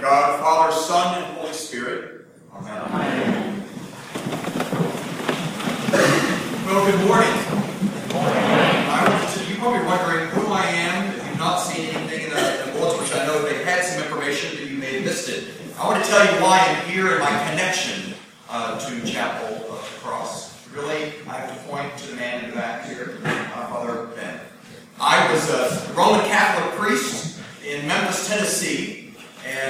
God, Father, Son, and Holy Spirit. Amen. Amen. Well, good morning. Good morning. I to, you're probably wondering who I am if you've not seen anything in the, in the bulletin, which I know they had some information, but you may have missed it. I want to tell you why I'm here and my connection uh, to Chapel of the Cross. Really, I have to point to the man in the back here, uh, Father Ben. I was a Roman Catholic priest in Memphis, Tennessee,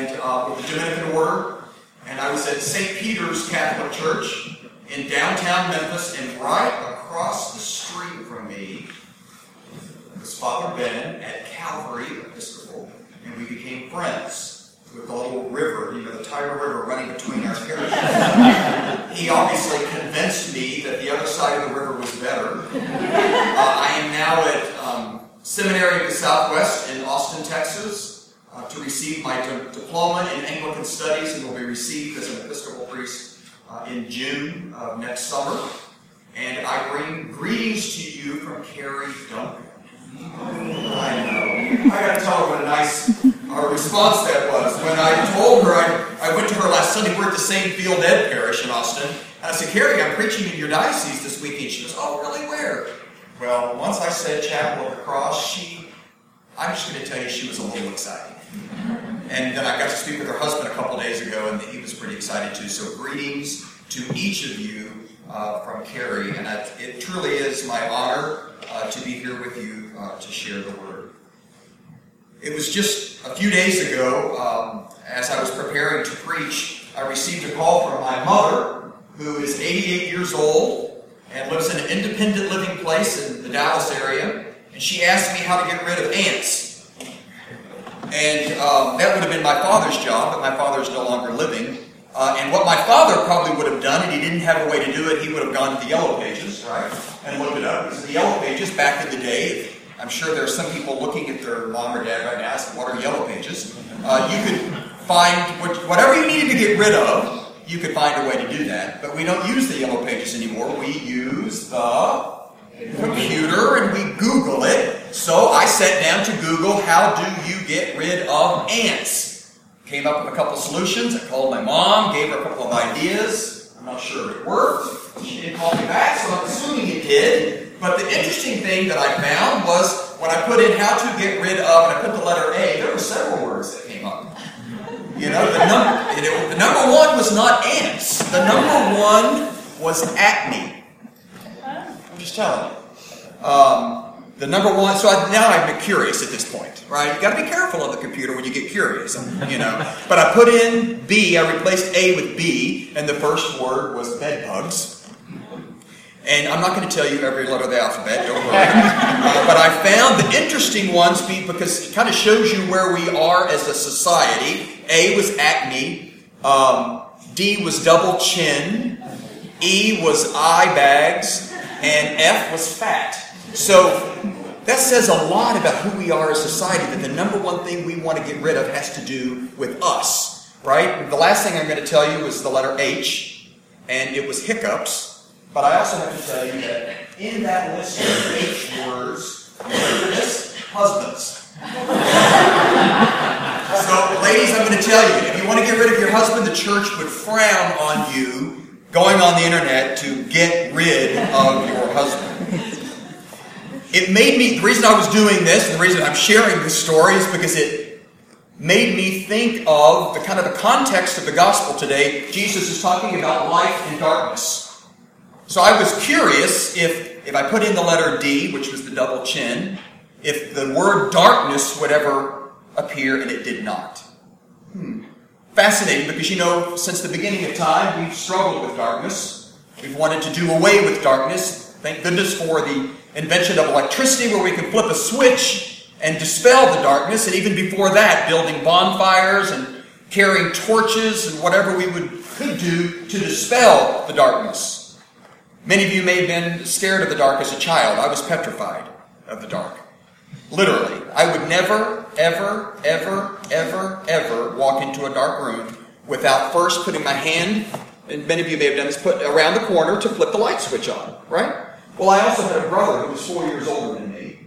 and uh, with the Dominican Order, and I was at St. Peter's Catholic Church in downtown Memphis, and right across the street from me was Father Ben at Calvary Episcopal, and we became friends with the little river, you know, the Tiber River running between our parishes. he obviously convinced me that the other side of the river was better. Uh, I am now at um, Seminary of the Southwest in Austin, Texas, to receive my di- diploma in Anglican Studies and will be received as an Episcopal priest uh, in June of next summer. And I bring greetings to you from Carrie Duncan. I know. I gotta tell her what a nice uh, response that was. When I told her, I, I went to her last Sunday, we're at the same Field Ed parish in Austin. And I said, Carrie, I'm preaching in your diocese this weekend. She goes, Oh, really? Where? Well, once I said Chapel of the Cross, she, I'm just going to tell you, she was a little excited. And then I got to speak with her husband a couple days ago, and he was pretty excited too. So, greetings to each of you uh, from Carrie, and I, it truly is my honor uh, to be here with you uh, to share the word. It was just a few days ago, um, as I was preparing to preach, I received a call from my mother, who is 88 years old and lives in an independent living place in the Dallas area, and she asked me how to get rid of ants. And um, that would have been my father's job, but my father is no longer living. Uh, and what my father probably would have done, and he didn't have a way to do it, he would have gone to the Yellow Pages, right, and looked it up. Because the Yellow Pages back in the day, I'm sure there are some people looking at their mom or dad right now asking, what are Yellow Pages? Uh, you could find whatever you needed to get rid of, you could find a way to do that. But we don't use the Yellow Pages anymore. We use the computer and we Google it. So I sat down to Google, how do you get rid of ants? Came up with a couple solutions. I called my mom, gave her a couple of ideas. I'm not sure it worked. She didn't call me back, so I'm assuming it did. But the interesting thing that I found was when I put in how to get rid of, and I put the letter A, there were several words that came up. You know, the number, you know, the number one was not ants. The number one was acne. Just telling you. Um, the number one, so I, now I'm curious at this point, right? You got to be careful on the computer when you get curious, you know. but I put in B, I replaced A with B, and the first word was bed bugs. And I'm not going to tell you every letter of the alphabet, don't worry. uh, but I found the interesting ones because it kind of shows you where we are as a society. A was acne, um, D was double chin, E was eye bags, and F was fat. So that says a lot about who we are as society, that the number one thing we want to get rid of has to do with us, right? The last thing I'm going to tell you is the letter H, and it was hiccups. But I also have to tell you that in that list of H words, this, husbands. so, ladies, I'm going to tell you, if you want to get rid of your husband, the church would frown on you going on the internet to get rid of your husband it made me, the reason I was doing this, and the reason I'm sharing this story is because it made me think of the kind of the context of the gospel today. Jesus is talking about light and darkness. So I was curious if, if I put in the letter D, which was the double chin, if the word darkness would ever appear, and it did not. Fascinating because, you know, since the beginning of time, we've struggled with darkness. We've wanted to do away with darkness. Thank goodness for the invention of electricity where we can flip a switch and dispel the darkness, and even before that, building bonfires and carrying torches and whatever we would, could do to dispel the darkness. Many of you may have been scared of the dark as a child. I was petrified of the dark. Literally. I would never, ever, ever, ever, ever walk into a dark room without first putting my hand, and many of you may have done this, put around the corner to flip the light switch on, right? Well, I also had a brother who was four years older than me.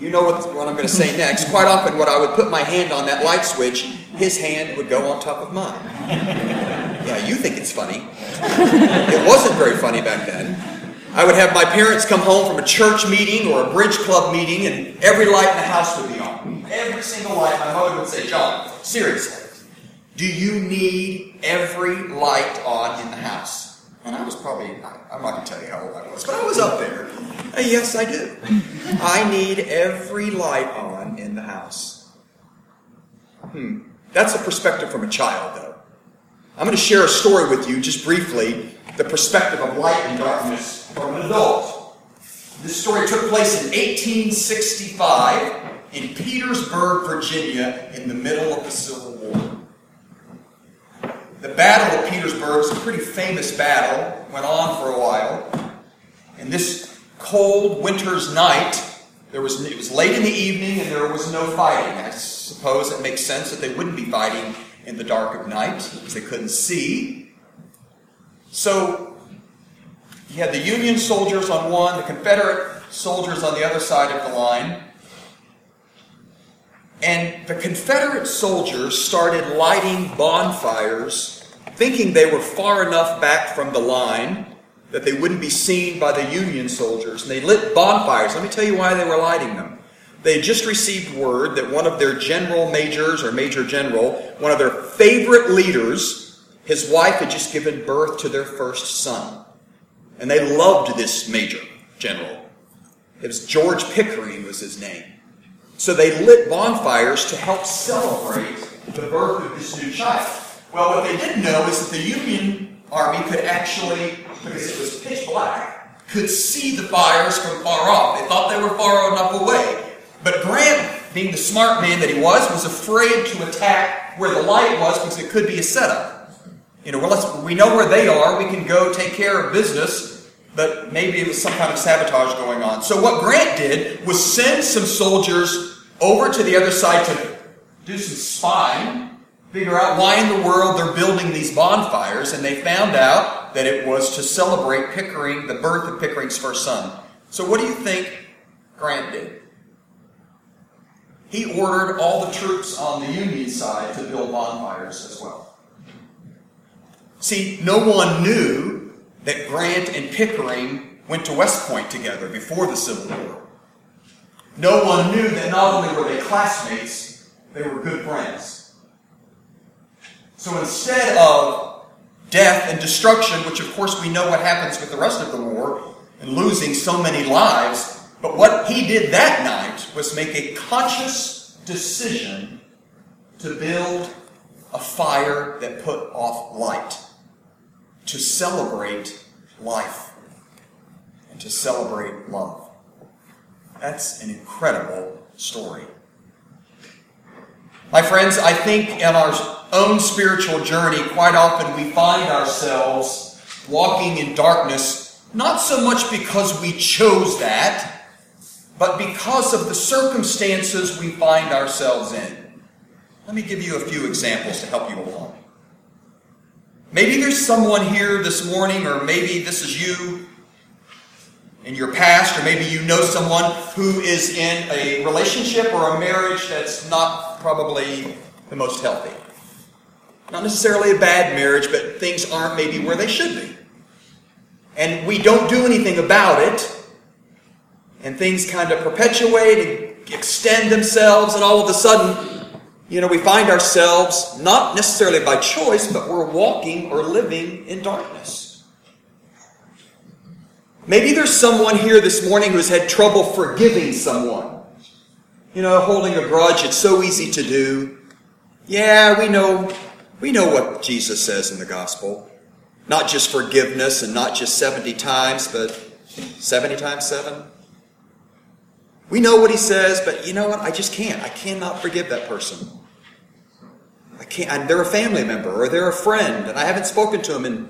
you know what, what I'm going to say next. Quite often, when I would put my hand on that light switch, his hand would go on top of mine. Yeah, you think it's funny. It wasn't very funny back then. I would have my parents come home from a church meeting or a bridge club meeting, and every light in the house would be on. Every single light. My mother would say, John, seriously, do you need every light on in the house? And I was probably, I'm not going to tell you how old I was, but I was up there. Uh, yes, I do. I need every light on in the house. Hmm. That's a perspective from a child, though. I'm going to share a story with you, just briefly, the perspective of light and darkness from an adult. This story took place in 1865 in Petersburg, Virginia, in the middle of the Civil War. The Battle of Petersburg is a pretty famous battle, went on for a while. And this cold winter's night, there was, it was late in the evening and there was no fighting. I suppose it makes sense that they wouldn't be fighting in the dark of night because they couldn't see. So you had the Union soldiers on one, the Confederate soldiers on the other side of the line. And the Confederate soldiers started lighting bonfires, thinking they were far enough back from the line that they wouldn't be seen by the Union soldiers. And they lit bonfires. Let me tell you why they were lighting them. They had just received word that one of their general majors or major general, one of their favorite leaders, his wife had just given birth to their first son. And they loved this major general. It was George Pickering was his name. So they lit bonfires to help celebrate the birth of this new child. Well, what they didn't know is that the Union Army could actually, because it was pitch black, could see the fires from far off. They thought they were far enough away. But Grant, being the smart man that he was, was afraid to attack where the light was because it could be a setup. You know, well, we know where they are. We can go take care of business, but maybe it was some kind of sabotage going on. So what Grant did was send some soldiers over to the other side to do some spying, figure out why in the world they're building these bonfires, and they found out that it was to celebrate Pickering, the birth of Pickering's first son. So what do you think Grant did? he ordered all the troops on the Union side to build bonfires as well. See, no one knew that Grant and Pickering went to West Point together before the Civil War. No one knew that not only were they classmates, they were good friends. So instead of death and destruction, which of course we know what happens with the rest of the war, and losing so many lives, but what he did that night was make a conscious decision to build a fire that put off light, to celebrate life, and to celebrate love. That's an incredible story. My friends, I think in our own spiritual journey, quite often we find ourselves walking in darkness, not so much because we chose that, but because of the circumstances we find ourselves in. Let me give you a few examples to help you along. Maybe there's someone here this morning, or maybe this is you in your past, or maybe you know someone who is in a relationship or a marriage that's not probably the most healthy. Not necessarily a bad marriage, but things aren't maybe where they should be. And we don't do anything about it, and things kind of perpetuate and extend themselves, and all of a sudden, you know, we find ourselves not necessarily by choice, but we're walking or living in darkness. Maybe there's someone here this morning who's had trouble forgiving someone. You know, holding a grudge, it's so easy to do. Yeah, we know, we know what Jesus says in the gospel. Not just forgiveness and not just 70 times, but 70 times 7. We know what he says, but you know what? I just can't. I cannot forgive that person. Can't. they're a family member or they're a friend, and I haven't spoken to them in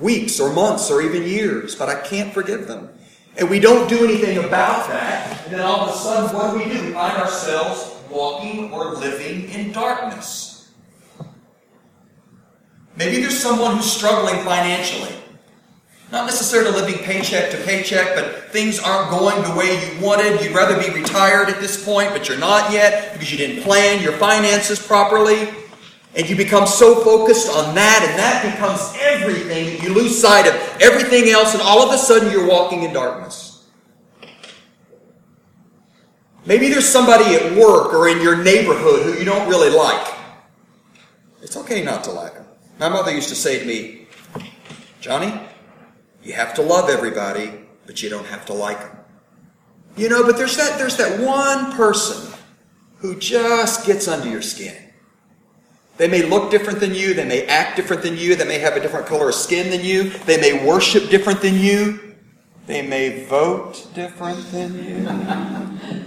weeks or months or even years, but I can't forgive them. And we don't do anything about that. And then all of a sudden, what do we do? We find ourselves walking or living in darkness. Maybe there's someone who's struggling financially. Not necessarily living paycheck to paycheck, but things aren't going the way you wanted. You'd rather be retired at this point, but you're not yet because you didn't plan your finances properly. And you become so focused on that, and that becomes everything. You lose sight of everything else, and all of a sudden you're walking in darkness. Maybe there's somebody at work or in your neighborhood who you don't really like. It's okay not to like them. My mother used to say to me, Johnny, you have to love everybody, but you don't have to like them. You know, but there's that, there's that one person who just gets under your skin. They may look different than you, they may act different than you, they may have a different color of skin than you, they may worship different than you, they may vote different than you.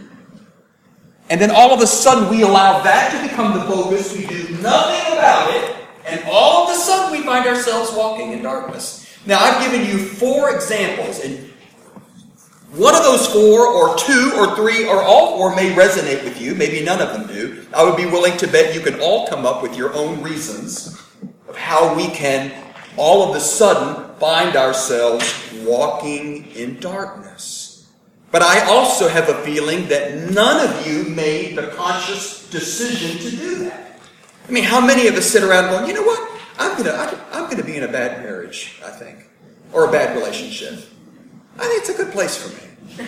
and then all of a sudden we allow that to become the focus, we do nothing about it, and all of a sudden we find ourselves walking in darkness. Now, I've given you four examples, and one of those four, or two, or three, or all four may resonate with you. Maybe none of them do. I would be willing to bet you can all come up with your own reasons of how we can all of a sudden find ourselves walking in darkness. But I also have a feeling that none of you made the conscious decision to do that. I mean, how many of us sit around going, you know what? I'm gonna, I'm gonna be in a bad marriage, I think, or a bad relationship. I think it's a good place for me.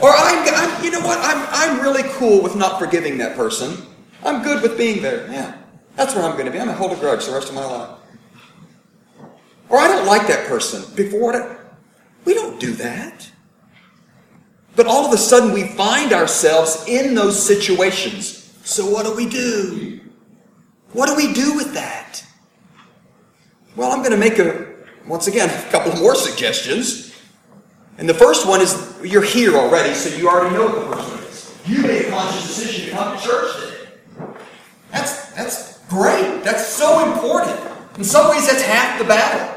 Or I'm, I'm, you know what? I'm, I'm really cool with not forgiving that person. I'm good with being there. Yeah, that's where I'm going to be. I'm going to hold a grudge the rest of my life. Or I don't like that person. Before we don't do that. But all of a sudden, we find ourselves in those situations. So what do we do? What do we do with that? Well, I'm going to make a, once again, a couple more suggestions. And the first one is you're here already, so you already know what the person is. You made a conscious decision to come to church today. That's, that's great. That's so important. In some ways, that's half the battle.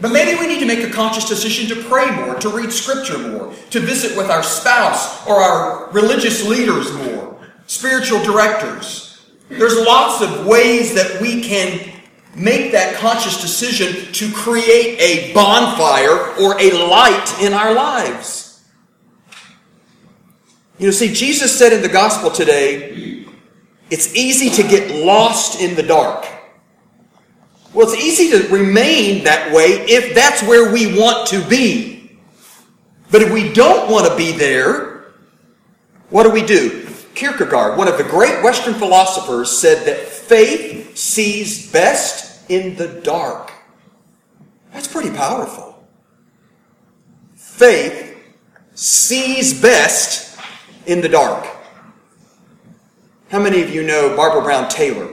But maybe we need to make a conscious decision to pray more, to read scripture more, to visit with our spouse or our religious leaders more, spiritual directors. There's lots of ways that we can make that conscious decision to create a bonfire or a light in our lives. You know, see, Jesus said in the gospel today, it's easy to get lost in the dark. Well, it's easy to remain that way if that's where we want to be. But if we don't want to be there, what do we do? Kierkegaard, one of the great Western philosophers, said that faith sees best in the dark. That's pretty powerful. Faith sees best in the dark. How many of you know Barbara Brown Taylor?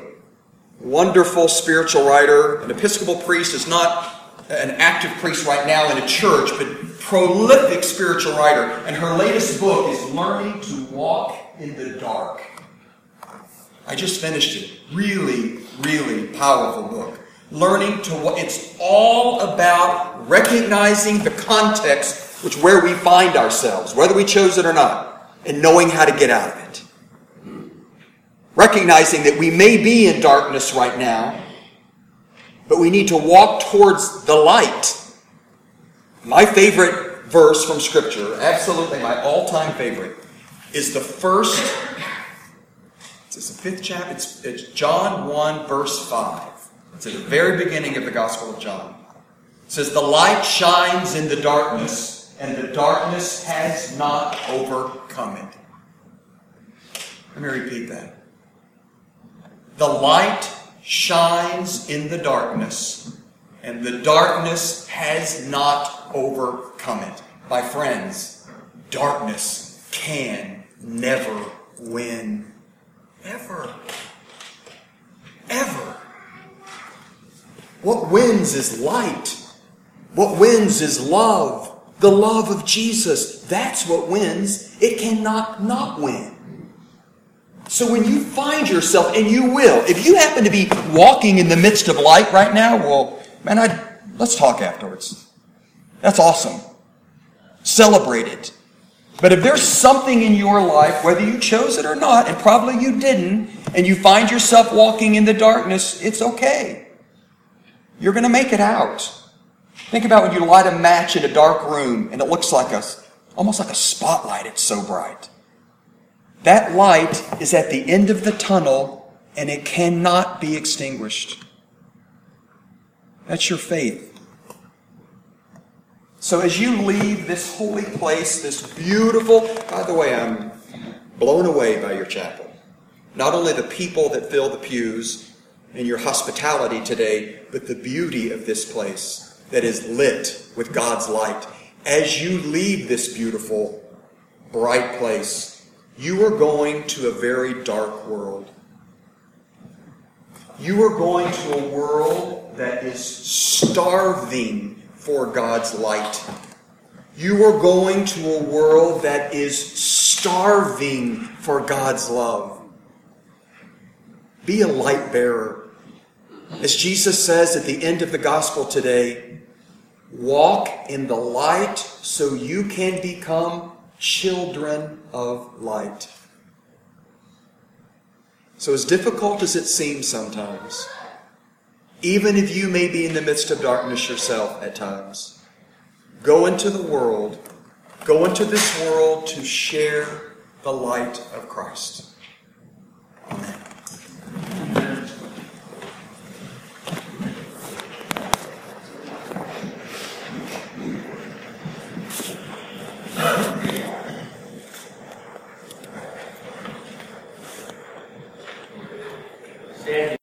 Wonderful spiritual writer, an Episcopal priest, is not an active priest right now in a church, but prolific spiritual writer. And her latest book is Learning to Walk in the Dark. I just finished it. Really, really powerful book. Learning to what it's all about recognizing the context which where we find ourselves, whether we chose it or not, and knowing how to get out of it. Recognizing that we may be in darkness right now, but we need to walk towards the light. My favorite verse from Scripture, absolutely my all time favorite, is the first, it's the fifth chapter, it's, it's John 1, verse 5. It's at the very beginning of the Gospel of John. It says, The light shines in the darkness, and the darkness has not overcome it. Let me repeat that. The light shines in the darkness, and the darkness has not overcome it. My friends, darkness can never win. Ever. Ever. What wins is light. What wins is love. The love of Jesus. That's what wins. It cannot not win. So when you find yourself, and you will, if you happen to be walking in the midst of light right now, well, man, I let's talk afterwards. That's awesome. Celebrate it. But if there's something in your life, whether you chose it or not, and probably you didn't, and you find yourself walking in the darkness, it's okay. You're going to make it out. Think about when you light a match in a dark room and it looks like a, almost like a spotlight, it's so bright. That light is at the end of the tunnel and it cannot be extinguished. That's your faith. So as you leave this holy place, this beautiful, by the way, I'm blown away by your chapel. Not only the people that fill the pews and your hospitality today, but the beauty of this place that is lit with God's light. As you leave this beautiful, bright place, you are going to a very dark world. You are going to a world that is starving for God's light. You are going to a world that is starving for God's love. Be a light bearer. As Jesus says at the end of the gospel today, walk in the light so you can become children of light. So, as difficult as it seems sometimes, even if you may be in the midst of darkness yourself at times, go into the world, go into this world to share the light of Christ.